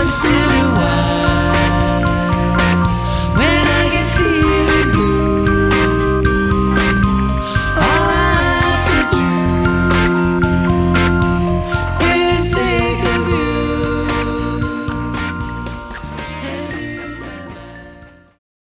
I see.